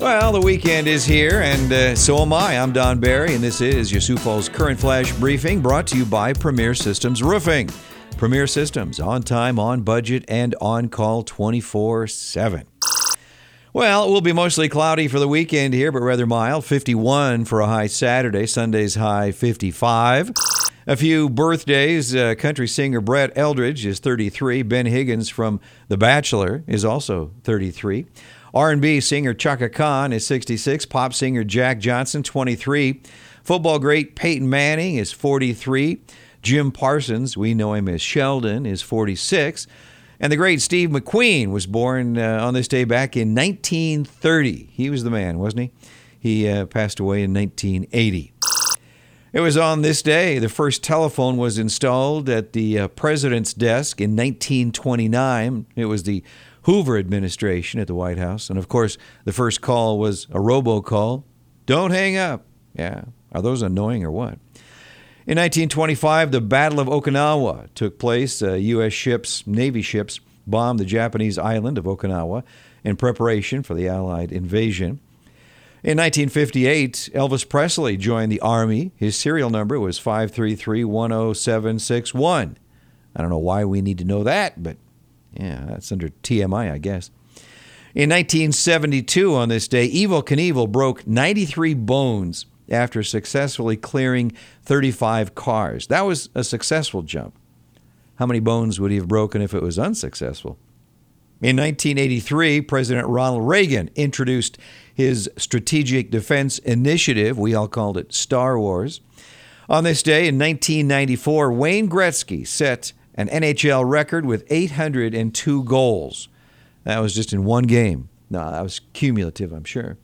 Well, the weekend is here, and uh, so am I. I'm Don Barry, and this is your Sioux Falls Current Flash Briefing brought to you by Premier Systems Roofing. Premier Systems, on time, on budget, and on call 24 7. Well, it will be mostly cloudy for the weekend here, but rather mild. 51 for a high Saturday, Sunday's high 55. A few birthdays. Uh, country singer Brett Eldredge is 33. Ben Higgins from The Bachelor is also 33. R&B singer Chaka Khan is 66. Pop singer Jack Johnson, 23. Football great Peyton Manning is 43. Jim Parsons, we know him as Sheldon, is 46. And the great Steve McQueen was born uh, on this day back in 1930. He was the man, wasn't he? He uh, passed away in 1980. It was on this day the first telephone was installed at the uh, president's desk in 1929. It was the Hoover administration at the White House. And of course, the first call was a robocall. Don't hang up. Yeah. Are those annoying or what? In 1925, the Battle of Okinawa took place. Uh, U.S. ships, Navy ships, bombed the Japanese island of Okinawa in preparation for the Allied invasion. In 1958, Elvis Presley joined the Army. His serial number was 533-10761. I don't know why we need to know that, but yeah, that's under TMI, I guess. In 1972, on this day, Evel Knievel broke 93 bones after successfully clearing 35 cars. That was a successful jump. How many bones would he have broken if it was unsuccessful? In 1983, President Ronald Reagan introduced his Strategic Defense Initiative. We all called it Star Wars. On this day in 1994, Wayne Gretzky set an NHL record with 802 goals. That was just in one game. No, that was cumulative, I'm sure.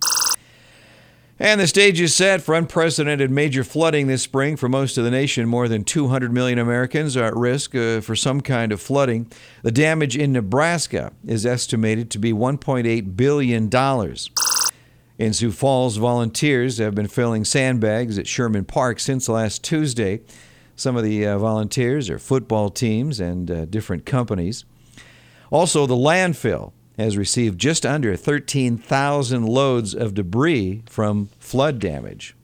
And the stage is set for unprecedented major flooding this spring for most of the nation. More than 200 million Americans are at risk uh, for some kind of flooding. The damage in Nebraska is estimated to be $1.8 billion. In Sioux Falls, volunteers have been filling sandbags at Sherman Park since last Tuesday. Some of the uh, volunteers are football teams and uh, different companies. Also, the landfill has received just under 13,000 loads of debris from flood damage.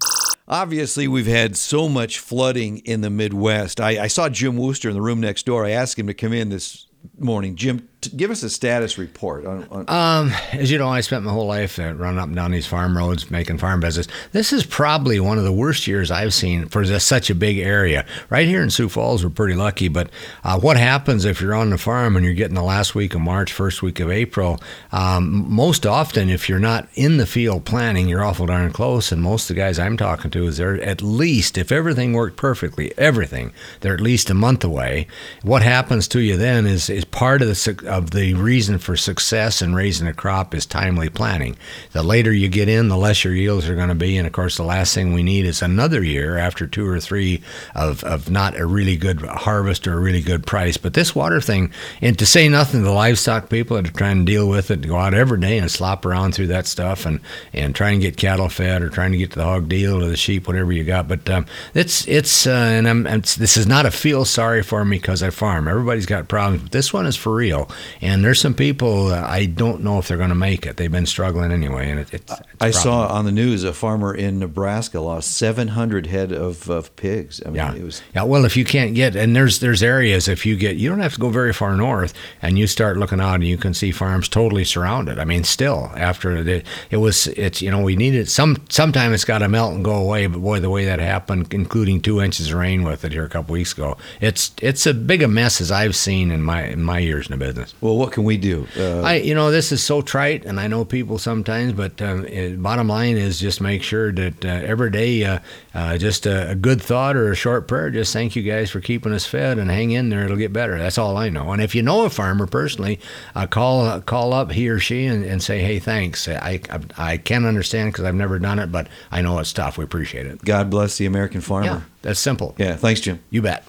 Obviously, we've had so much flooding in the Midwest. I, I, saw Jim Wooster in the room next door. I asked him to come in this morning. Jim, give us a status report. On, on- um, as you know, I spent my whole life running up and down these farm roads, making farm business. This is probably one of the worst years I've seen for this, such a big area. Right here in Sioux Falls, we're pretty lucky. But uh, what happens if you're on the farm and you're getting the last week of March, first week of April? Um, most often, if you're not in the field planning, you're awful darn close. And most of the guys I'm talking to is they're at least, if everything worked perfectly, everything, they're at least a month away. What happens to you then is is part of the of the reason for success in raising a crop is timely planting. The later you get in, the less your yields are going to be. And of course, the last thing we need is another year after two or three of, of not a really good harvest or a really good price. But this water thing, and to say nothing the livestock people that are trying to deal with it, go out every day and slop around through that stuff and, and try and get cattle fed or trying to get to the hog deal or the sheep, whatever you got. But um, it's, it's uh, and I'm, it's, this is not a feel sorry for me because I farm. Everybody's got problems. But this one is for real. And there's some people uh, I don't know if they're going to make it. They've been struggling anyway, and it, it's, it's I saw on the news a farmer in Nebraska lost 700 head of, of pigs. I mean, yeah. Was... yeah. Well, if you can't get and there's there's areas if you get you don't have to go very far north, and you start looking out and you can see farms totally surrounded. I mean, still after the, it was it's you know we needed some sometime it's got to melt and go away. But boy, the way that happened, including two inches of rain with it here a couple weeks ago, it's it's a big a mess as I've seen in my in my years in the business. Well, what can we do? Uh, I, you know, this is so trite, and I know people sometimes, but um, it, bottom line is just make sure that uh, every day, uh, uh, just a, a, good thought or a short prayer, just thank you guys for keeping us fed and hang in there. It'll get better. That's all I know. And if you know a farmer personally, uh, call call up he or she and, and say, hey, thanks. I I, I can't understand because I've never done it, but I know it's tough. We appreciate it. God bless the American farmer. Yeah, that's simple. Yeah, thanks, Jim. You bet.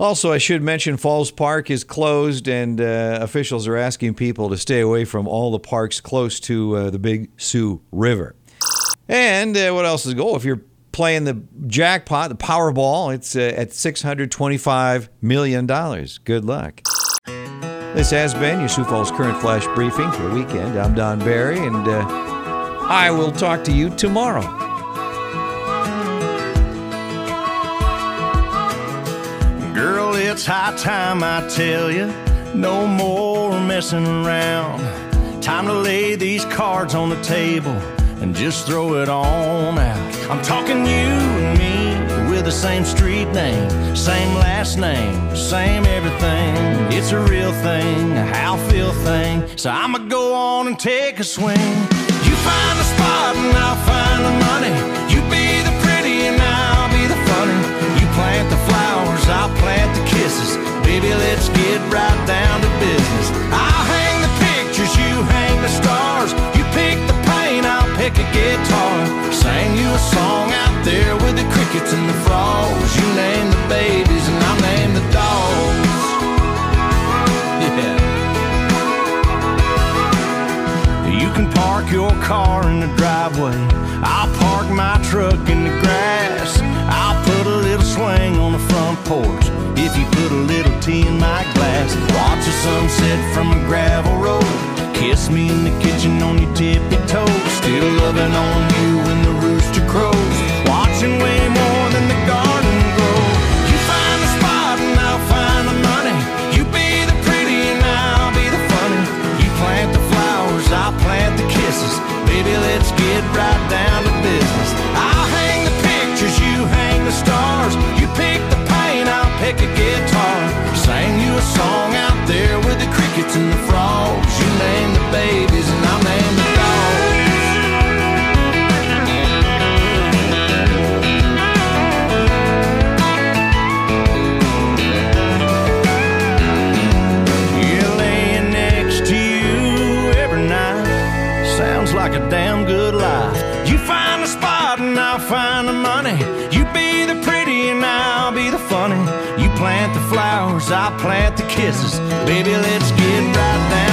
Also, I should mention Falls Park is closed, and uh, officials are asking people to stay away from all the parks close to uh, the Big Sioux River. And uh, what else is go? If you're playing the jackpot, the Powerball, it's uh, at $625 million. Good luck. This has been your Sioux Falls Current Flash Briefing for the weekend. I'm Don Barry, and uh, I will talk to you tomorrow. It's high time I tell you, no more messing around. Time to lay these cards on the table and just throw it on out. I'm talking you and me with the same street name, same last name, same everything. It's a real thing, a how feel thing. So I'ma go on and take a swing. You find the spot and I'll find the money. Baby, let's get right down to business. I'll hang the pictures, you hang the stars. You pick the paint, I'll pick a guitar. Sing you a song out there with the crickets and the frogs. Can park your car in the driveway. I'll park my truck in the grass. I'll put a little swing on the front porch. If you put a little tea in my glass, watch the sunset from a gravel road. Kiss me in the kitchen on your tippy toes. Still loving on you when the rooster crows. Like a damn good life. You find the spot and I'll find the money. You be the pretty and I'll be the funny. You plant the flowers, I'll plant the kisses. Baby, let's get right down